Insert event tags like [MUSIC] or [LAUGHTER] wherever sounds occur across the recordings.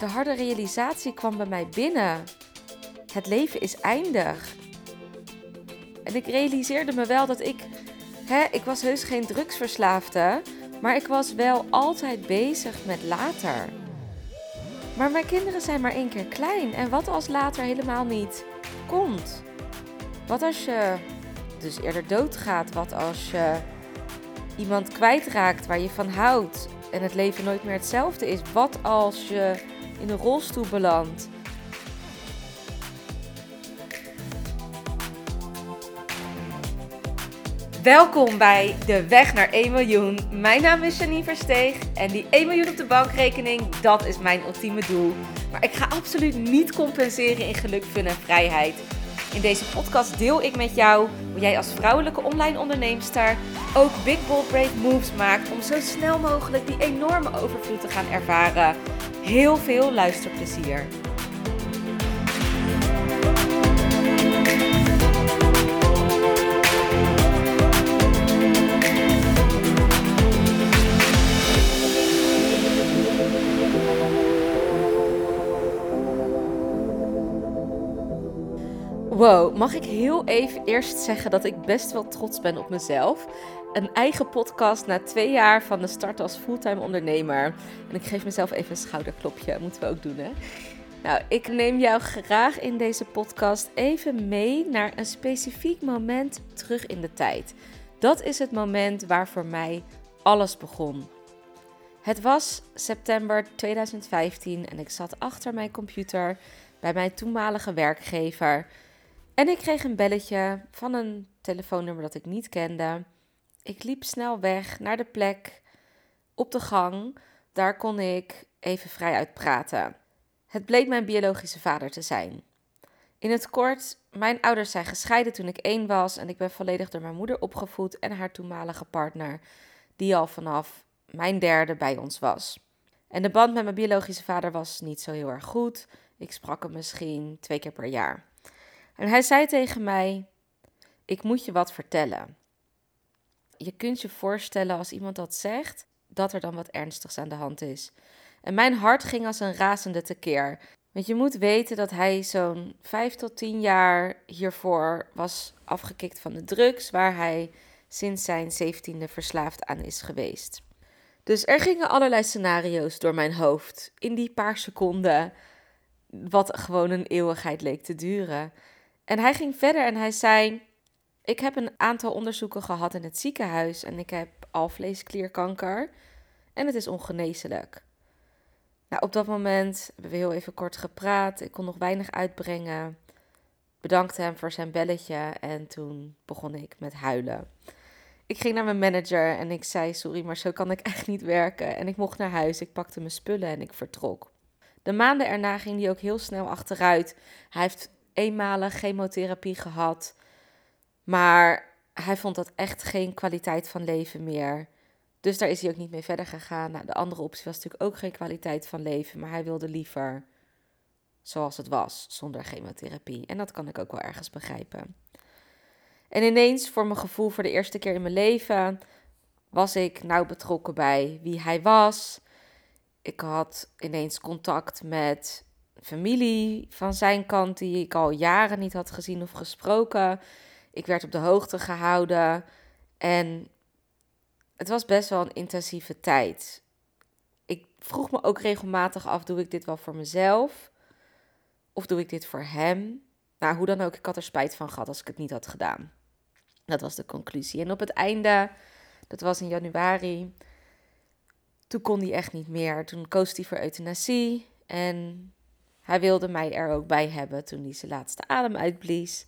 de harde realisatie kwam bij mij binnen. Het leven is eindig. En ik realiseerde me wel dat ik, hè, ik was heus geen drugsverslaafde, maar ik was wel altijd bezig met later. Maar mijn kinderen zijn maar één keer klein. En wat als later helemaal niet komt? Wat als je dus eerder doodgaat? Wat als je iemand kwijtraakt waar je van houdt en het leven nooit meer hetzelfde is? Wat als je in een rolstoel belandt? Welkom bij De Weg naar 1 miljoen. Mijn naam is Janine Versteeg en die 1 miljoen op de bankrekening, dat is mijn ultieme doel. Maar ik ga absoluut niet compenseren in geluk, fun en vrijheid. In deze podcast deel ik met jou hoe jij als vrouwelijke online onderneemster ook big bold brave moves maakt om zo snel mogelijk die enorme overvloed te gaan ervaren. Heel veel luisterplezier. Mag ik heel even eerst zeggen dat ik best wel trots ben op mezelf. Een eigen podcast na twee jaar van de start als fulltime ondernemer. En ik geef mezelf even een schouderklopje, moeten we ook doen hè. Nou, ik neem jou graag in deze podcast even mee naar een specifiek moment terug in de tijd. Dat is het moment waar voor mij alles begon. Het was september 2015 en ik zat achter mijn computer bij mijn toenmalige werkgever. En ik kreeg een belletje van een telefoonnummer dat ik niet kende. Ik liep snel weg naar de plek op de gang. Daar kon ik even vrij uit praten. Het bleek mijn biologische vader te zijn. In het kort, mijn ouders zijn gescheiden toen ik één was en ik ben volledig door mijn moeder opgevoed en haar toenmalige partner, die al vanaf mijn derde bij ons was. En de band met mijn biologische vader was niet zo heel erg goed. Ik sprak hem misschien twee keer per jaar. En hij zei tegen mij: Ik moet je wat vertellen. Je kunt je voorstellen als iemand dat zegt, dat er dan wat ernstigs aan de hand is. En mijn hart ging als een razende tekeer. Want je moet weten dat hij zo'n vijf tot tien jaar hiervoor was afgekikt van de drugs, waar hij sinds zijn zeventiende verslaafd aan is geweest. Dus er gingen allerlei scenario's door mijn hoofd in die paar seconden, wat gewoon een eeuwigheid leek te duren. En hij ging verder en hij zei: Ik heb een aantal onderzoeken gehad in het ziekenhuis en ik heb alvleesklierkanker en het is ongeneeslijk. Nou, op dat moment hebben we heel even kort gepraat. Ik kon nog weinig uitbrengen. Bedankte hem voor zijn belletje en toen begon ik met huilen. Ik ging naar mijn manager en ik zei: Sorry, maar zo kan ik echt niet werken. En ik mocht naar huis. Ik pakte mijn spullen en ik vertrok. De maanden erna ging hij ook heel snel achteruit. Hij heeft eenmalig chemotherapie gehad. Maar hij vond dat echt geen kwaliteit van leven meer. Dus daar is hij ook niet mee verder gegaan. Nou, de andere optie was natuurlijk ook geen kwaliteit van leven. Maar hij wilde liever zoals het was, zonder chemotherapie. En dat kan ik ook wel ergens begrijpen. En ineens, voor mijn gevoel, voor de eerste keer in mijn leven, was ik nauw betrokken bij wie hij was. Ik had ineens contact met familie van zijn kant die ik al jaren niet had gezien of gesproken. Ik werd op de hoogte gehouden en het was best wel een intensieve tijd. Ik vroeg me ook regelmatig af: doe ik dit wel voor mezelf? Of doe ik dit voor hem? Nou, hoe dan ook, ik had er spijt van gehad als ik het niet had gedaan. Dat was de conclusie. En op het einde, dat was in januari, toen kon hij echt niet meer. Toen koos hij voor euthanasie. En hij wilde mij er ook bij hebben toen hij zijn laatste adem uitblies.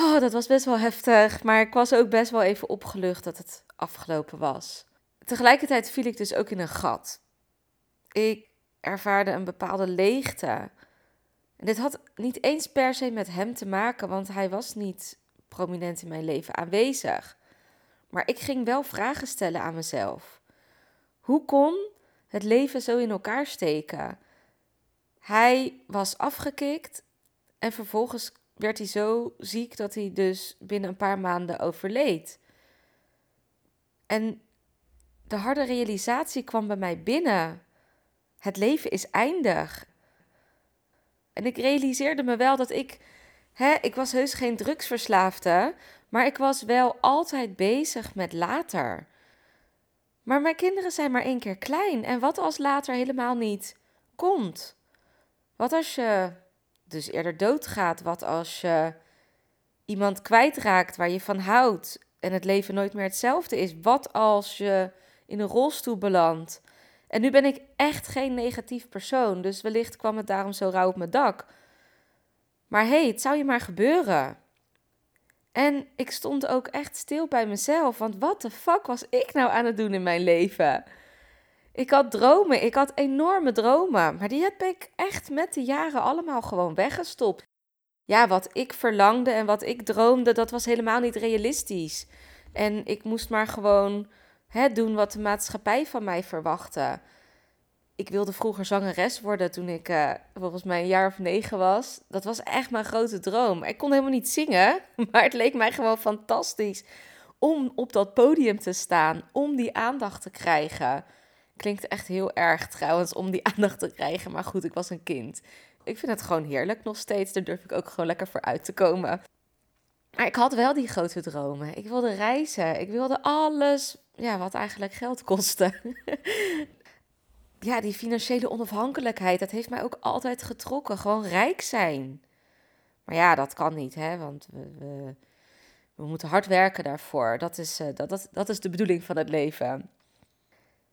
Oh, dat was best wel heftig, maar ik was ook best wel even opgelucht dat het afgelopen was. Tegelijkertijd viel ik dus ook in een gat. Ik ervaarde een bepaalde leegte. En dit had niet eens per se met hem te maken, want hij was niet prominent in mijn leven aanwezig. Maar ik ging wel vragen stellen aan mezelf. Hoe kon het leven zo in elkaar steken? Hij was afgekikt en vervolgens werd hij zo ziek dat hij dus binnen een paar maanden overleed. En de harde realisatie kwam bij mij binnen. het leven is eindig. En ik realiseerde me wel dat ik, hè, ik was heus geen drugsverslaafde, maar ik was wel altijd bezig met later. Maar mijn kinderen zijn maar één keer klein. En wat als later helemaal niet komt? Wat als je dus eerder doodgaat? Wat als je iemand kwijtraakt waar je van houdt en het leven nooit meer hetzelfde is? Wat als je in een rolstoel belandt? En nu ben ik echt geen negatief persoon, dus wellicht kwam het daarom zo rauw op mijn dak. Maar hey, het zou je maar gebeuren. En ik stond ook echt stil bij mezelf, want wat de fuck was ik nou aan het doen in mijn leven? Ik had dromen, ik had enorme dromen, maar die heb ik echt met de jaren allemaal gewoon weggestopt. Ja, wat ik verlangde en wat ik droomde, dat was helemaal niet realistisch. En ik moest maar gewoon hè, doen wat de maatschappij van mij verwachtte. Ik wilde vroeger zangeres worden toen ik uh, volgens mij een jaar of negen was. Dat was echt mijn grote droom. Ik kon helemaal niet zingen, [LAUGHS] maar het leek mij gewoon fantastisch om op dat podium te staan, om die aandacht te krijgen. Klinkt echt heel erg trouwens om die [LAUGHS] aandacht te krijgen, maar goed, ik was een kind. Ik vind het gewoon heerlijk nog steeds. Daar durf ik ook gewoon lekker voor uit te komen. Maar ik had wel die grote dromen. Ik wilde reizen. Ik wilde alles ja, wat eigenlijk geld kostte. [LAUGHS] ja, die financiële onafhankelijkheid, dat heeft mij ook altijd getrokken. Gewoon rijk zijn. Maar ja, dat kan niet, hè, want we, we, moeten hard werken daarvoor. Dat is, uh, dat, dat, dat is de bedoeling van het leven.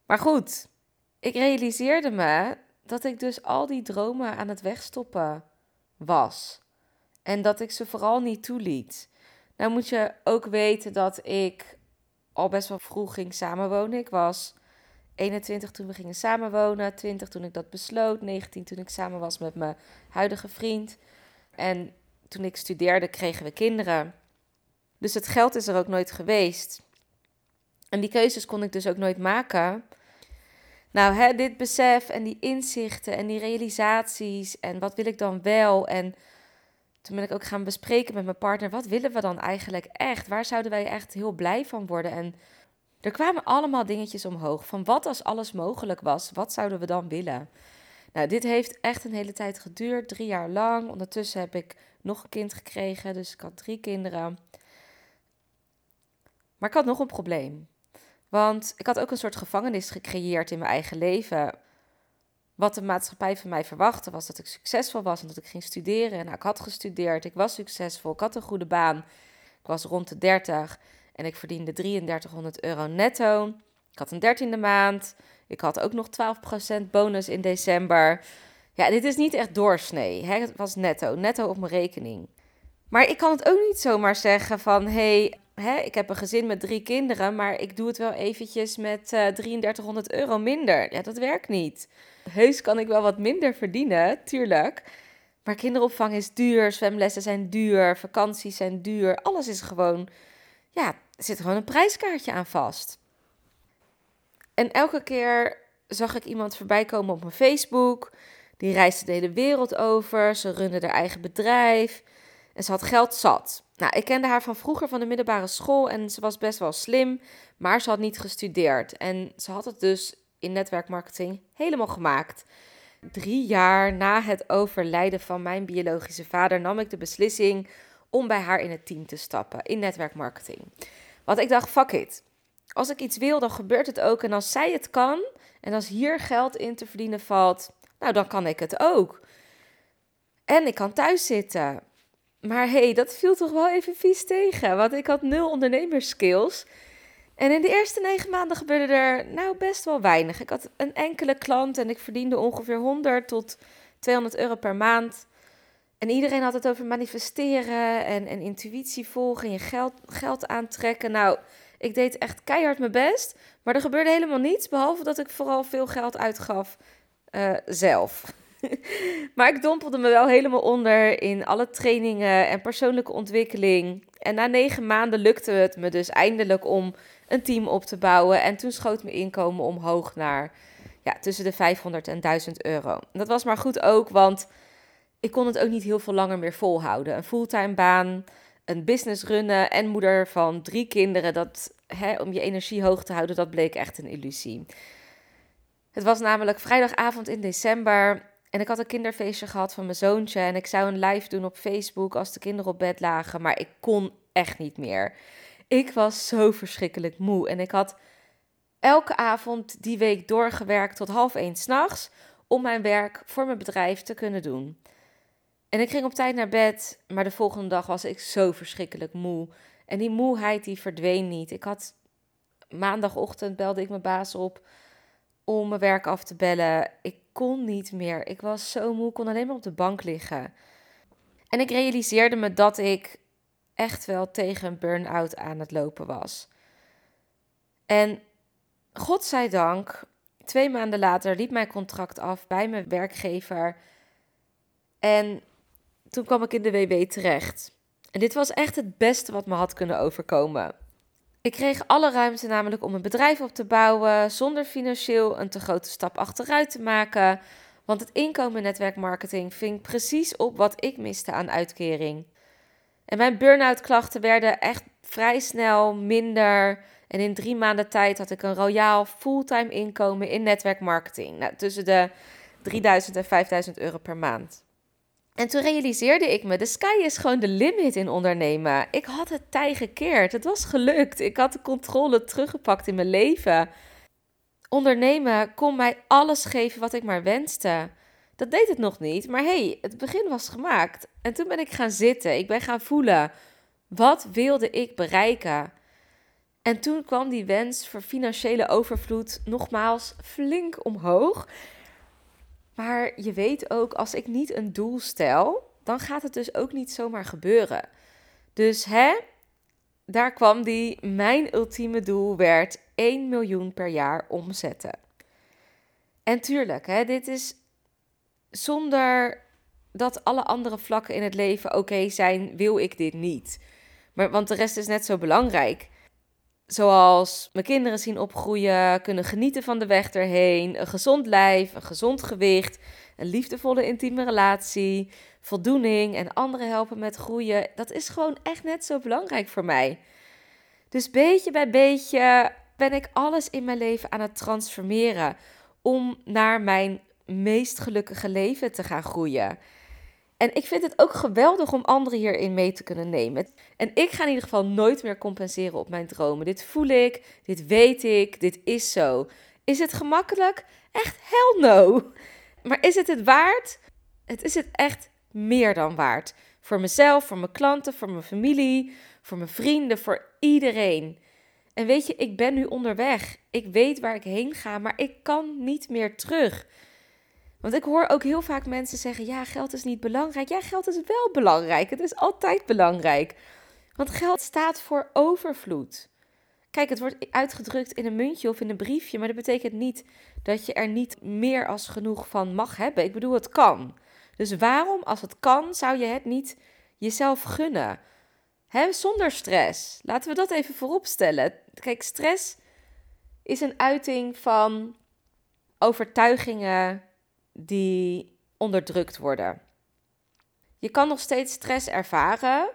Maar goed, ik realiseerde me dat ik dus al die dromen aan het wegstoppen was. En dat ik ze vooral niet toeliet. Nou moet je ook weten dat ik al best wel vroeg ging samenwonen. Ik was 21 toen we gingen samenwonen, 20 toen ik dat besloot, 19 toen ik samen was met mijn huidige vriend. En toen ik studeerde kregen we kinderen. Dus het geld is er ook nooit geweest. En die keuzes kon ik dus ook nooit maken. Nou, hè, dit besef en die inzichten en die realisaties en wat wil ik dan wel en toen ben ik ook gaan bespreken met mijn partner, wat willen we dan eigenlijk echt? Waar zouden wij echt heel blij van worden? En er kwamen allemaal dingetjes omhoog van wat als alles mogelijk was, wat zouden we dan willen? Nou, dit heeft echt een hele tijd geduurd, drie jaar lang. Ondertussen heb ik nog een kind gekregen, dus ik had drie kinderen. Maar ik had nog een probleem. Want ik had ook een soort gevangenis gecreëerd in mijn eigen leven wat de maatschappij van mij verwachtte, was dat ik succesvol was en dat ik ging studeren. Nou, ik had gestudeerd, ik was succesvol, ik had een goede baan. Ik was rond de 30 en ik verdiende 3300 euro netto. Ik had een dertiende maand. Ik had ook nog 12% bonus in december. Ja, dit is niet echt doorsnee. Hè? Het was netto, netto op mijn rekening. Maar ik kan het ook niet zomaar zeggen van... hey, hè, ik heb een gezin met drie kinderen... maar ik doe het wel eventjes met uh, eh, 3300 euro minder. Ja, dat werkt niet heus kan ik wel wat minder verdienen, tuurlijk. Maar kinderopvang is duur, zwemlessen zijn duur, vakanties zijn duur. Alles is gewoon, ja, er zit gewoon een prijskaartje aan vast. En elke keer zag ik iemand voorbij komen op mijn Facebook. Die reisde de hele wereld over. Ze runde haar eigen bedrijf. En ze had geld zat. Nou, ik kende haar van vroeger van de middelbare school en ze was best wel slim, maar ze had niet gestudeerd. En ze had het dus in netwerkmarketing helemaal gemaakt. Drie jaar na het overlijden van mijn biologische vader nam ik de beslissing om bij haar in het team te stappen in netwerkmarketing. Want ik dacht, fuck it. Als ik iets wil, dan gebeurt het ook. En als zij het kan en als hier geld in te verdienen valt, nou dan kan ik het ook. En ik kan thuis zitten. Maar hey, dat viel toch wel even vies tegen. Want ik had nul ondernemerskills. En in de eerste negen maanden gebeurde er nou best wel weinig. Ik had een enkele klant en ik verdiende ongeveer 100 tot 200 euro per maand. En iedereen had het over manifesteren en, en intuïtie volgen en je geld, geld aantrekken. Nou, ik deed echt keihard mijn best, maar er gebeurde helemaal niets, behalve dat ik vooral veel geld uitgaf uh, zelf. [LAUGHS] maar ik dompelde me wel helemaal onder in alle trainingen en persoonlijke ontwikkeling. En na negen maanden lukte het me dus eindelijk om een team op te bouwen. En toen schoot mijn inkomen omhoog naar ja, tussen de 500 en 1000 euro. Dat was maar goed ook, want ik kon het ook niet heel veel langer meer volhouden. Een fulltime baan, een business runnen en moeder van drie kinderen. Dat, hè, om je energie hoog te houden, dat bleek echt een illusie. Het was namelijk vrijdagavond in december en ik had een kinderfeestje gehad van mijn zoontje en ik zou een live doen op Facebook als de kinderen op bed lagen, maar ik kon echt niet meer. Ik was zo verschrikkelijk moe en ik had elke avond die week doorgewerkt tot half één s'nachts om mijn werk voor mijn bedrijf te kunnen doen. En ik ging op tijd naar bed, maar de volgende dag was ik zo verschrikkelijk moe. En die moeheid die verdween niet. Ik had maandagochtend belde ik mijn baas op om mijn werk af te bellen. Ik kon niet meer. Ik was zo moe, kon alleen maar op de bank liggen. En ik realiseerde me dat ik echt wel tegen een burn-out aan het lopen was. En godzijdank, twee maanden later liep mijn contract af bij mijn werkgever. En toen kwam ik in de WW terecht. En dit was echt het beste wat me had kunnen overkomen. Ik kreeg alle ruimte namelijk om een bedrijf op te bouwen zonder financieel een te grote stap achteruit te maken. Want het inkomen netwerkmarketing ving precies op wat ik miste aan uitkering. En mijn burn-out klachten werden echt vrij snel minder. En in drie maanden tijd had ik een royaal fulltime inkomen in netwerkmarketing. Nou, tussen de 3000 en 5000 euro per maand. En toen realiseerde ik me, de sky is gewoon de limit in ondernemen. Ik had het tij gekeerd. Het was gelukt. Ik had de controle teruggepakt in mijn leven. Ondernemen kon mij alles geven wat ik maar wenste. Dat deed het nog niet, maar hey, het begin was gemaakt. En toen ben ik gaan zitten. Ik ben gaan voelen. Wat wilde ik bereiken? En toen kwam die wens voor financiële overvloed nogmaals flink omhoog. Maar je weet ook, als ik niet een doel stel, dan gaat het dus ook niet zomaar gebeuren. Dus hè, daar kwam die. Mijn ultieme doel werd 1 miljoen per jaar omzetten. En tuurlijk, hè, dit is zonder dat alle andere vlakken in het leven oké zijn, wil ik dit niet. Maar, want de rest is net zo belangrijk. Zoals mijn kinderen zien opgroeien, kunnen genieten van de weg erheen, een gezond lijf, een gezond gewicht, een liefdevolle intieme relatie, voldoening en anderen helpen met groeien. Dat is gewoon echt net zo belangrijk voor mij. Dus beetje bij beetje ben ik alles in mijn leven aan het transformeren om naar mijn meest gelukkige leven te gaan groeien. En ik vind het ook geweldig om anderen hierin mee te kunnen nemen. En ik ga in ieder geval nooit meer compenseren op mijn dromen. Dit voel ik, dit weet ik, dit is zo. Is het gemakkelijk? Echt hell no. Maar is het het waard? Het is het echt meer dan waard. Voor mezelf, voor mijn klanten, voor mijn familie, voor mijn vrienden, voor iedereen. En weet je, ik ben nu onderweg. Ik weet waar ik heen ga, maar ik kan niet meer terug. Want ik hoor ook heel vaak mensen zeggen: ja, geld is niet belangrijk. Ja, geld is wel belangrijk. Het is altijd belangrijk. Want geld staat voor overvloed. Kijk, het wordt uitgedrukt in een muntje of in een briefje, maar dat betekent niet dat je er niet meer als genoeg van mag hebben. Ik bedoel, het kan. Dus waarom, als het kan, zou je het niet jezelf gunnen? Hè, zonder stress. Laten we dat even voorop stellen. Kijk, stress is een uiting van overtuigingen die onderdrukt worden. Je kan nog steeds stress ervaren,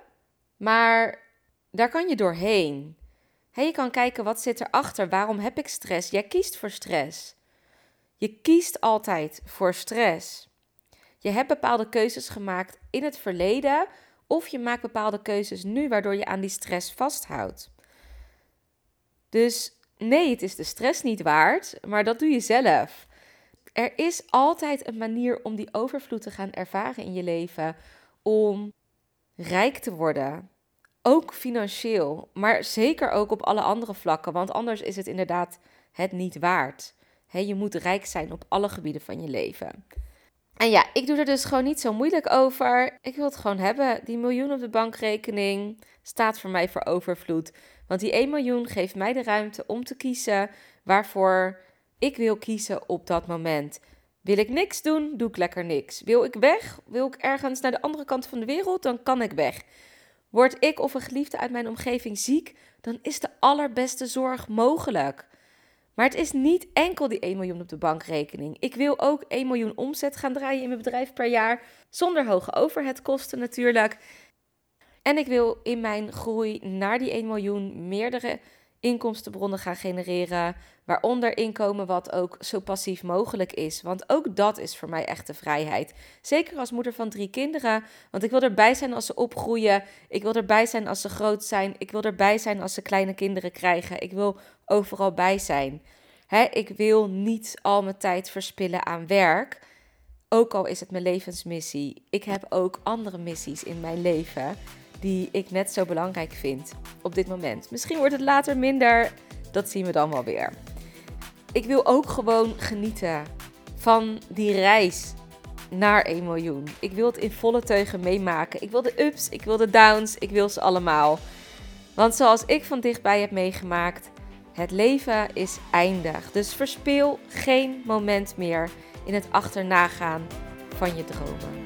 maar daar kan je doorheen. je kan kijken wat zit erachter. Waarom heb ik stress? Jij kiest voor stress. Je kiest altijd voor stress. Je hebt bepaalde keuzes gemaakt in het verleden of je maakt bepaalde keuzes nu waardoor je aan die stress vasthoudt. Dus nee, het is de stress niet waard, maar dat doe je zelf. Er is altijd een manier om die overvloed te gaan ervaren in je leven. Om rijk te worden. Ook financieel, maar zeker ook op alle andere vlakken. Want anders is het inderdaad het niet waard. je moet rijk zijn op alle gebieden van je leven. En ja, ik doe er dus gewoon niet zo moeilijk over. Ik wil het gewoon hebben. Die miljoen op de bankrekening staat voor mij voor overvloed. Want die 1 miljoen geeft mij de ruimte om te kiezen waarvoor ik wil kiezen op dat moment. Wil ik niks doen, doe ik lekker niks. Wil ik weg? Wil ik ergens naar de andere kant van de wereld? Dan kan ik weg. Word ik of een geliefde uit mijn omgeving ziek? Dan is de allerbeste zorg mogelijk. Maar het is niet enkel die 1 miljoen op de bankrekening. Ik wil ook 1 miljoen omzet gaan draaien in mijn bedrijf per jaar. Zonder hoge overheadkosten natuurlijk. En ik wil in mijn groei naar die 1 miljoen meerdere inkomstenbronnen gaan genereren Waaronder inkomen wat ook zo passief mogelijk is. Want ook dat is voor mij echte vrijheid. Zeker als moeder van drie kinderen. Want ik wil erbij zijn als ze opgroeien. Ik wil erbij zijn als ze groot zijn. Ik wil erbij zijn als ze kleine kinderen krijgen. Ik wil overal bij zijn. ik wil niet al mijn tijd verspillen aan werk. Ook al is het mijn levensmissie. Ik heb ook andere missies in mijn leven die ik net zo belangrijk vind op dit moment. Misschien wordt het later minder. Dat zien we dan wel weer ik wil ook gewoon genieten van die reis naar 1 miljoen. Ik wil het in volle teugen meemaken. Ik wil de ups, ik wil de downs, ik wil ze allemaal. Want zoals ik van dichtbij heb meegemaakt, het leven is eindig. Dus verspeel geen moment meer in het achternagaan van je dromen.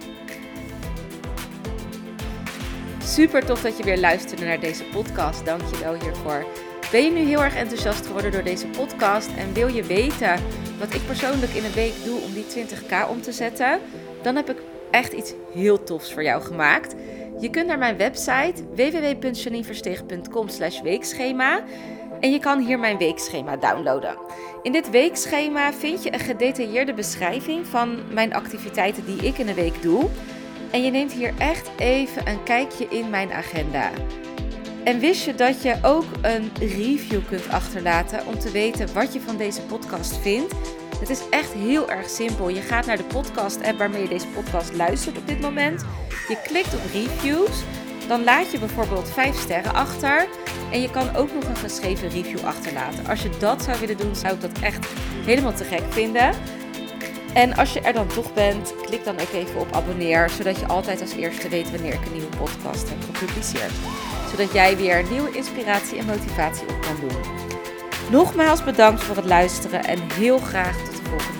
Super tof dat je weer luisterde naar deze podcast. Dank je wel hiervoor. Ben je nu heel erg enthousiast geworden door deze podcast en wil je weten wat ik persoonlijk in een week doe om die 20k om te zetten? Dan heb ik echt iets heel tofs voor jou gemaakt. Je kunt naar mijn website www.janineversteeg.com weekschema en je kan hier mijn weekschema downloaden. In dit weekschema vind je een gedetailleerde beschrijving van mijn activiteiten die ik in een week doe. En je neemt hier echt even een kijkje in mijn agenda. En wist je dat je ook een review kunt achterlaten om te weten wat je van deze podcast vindt? Het is echt heel erg simpel. Je gaat naar de podcast-app waarmee je deze podcast luistert op dit moment. Je klikt op reviews. Dan laat je bijvoorbeeld 5 sterren achter. En je kan ook nog een geschreven review achterlaten. Als je dat zou willen doen, zou ik dat echt helemaal te gek vinden. En als je er dan toch bent, klik dan ook even op abonneer, zodat je altijd als eerste weet wanneer ik een nieuwe podcast heb gepubliceerd zodat jij weer nieuwe inspiratie en motivatie op kan doen. Nogmaals bedankt voor het luisteren en heel graag tot de volgende.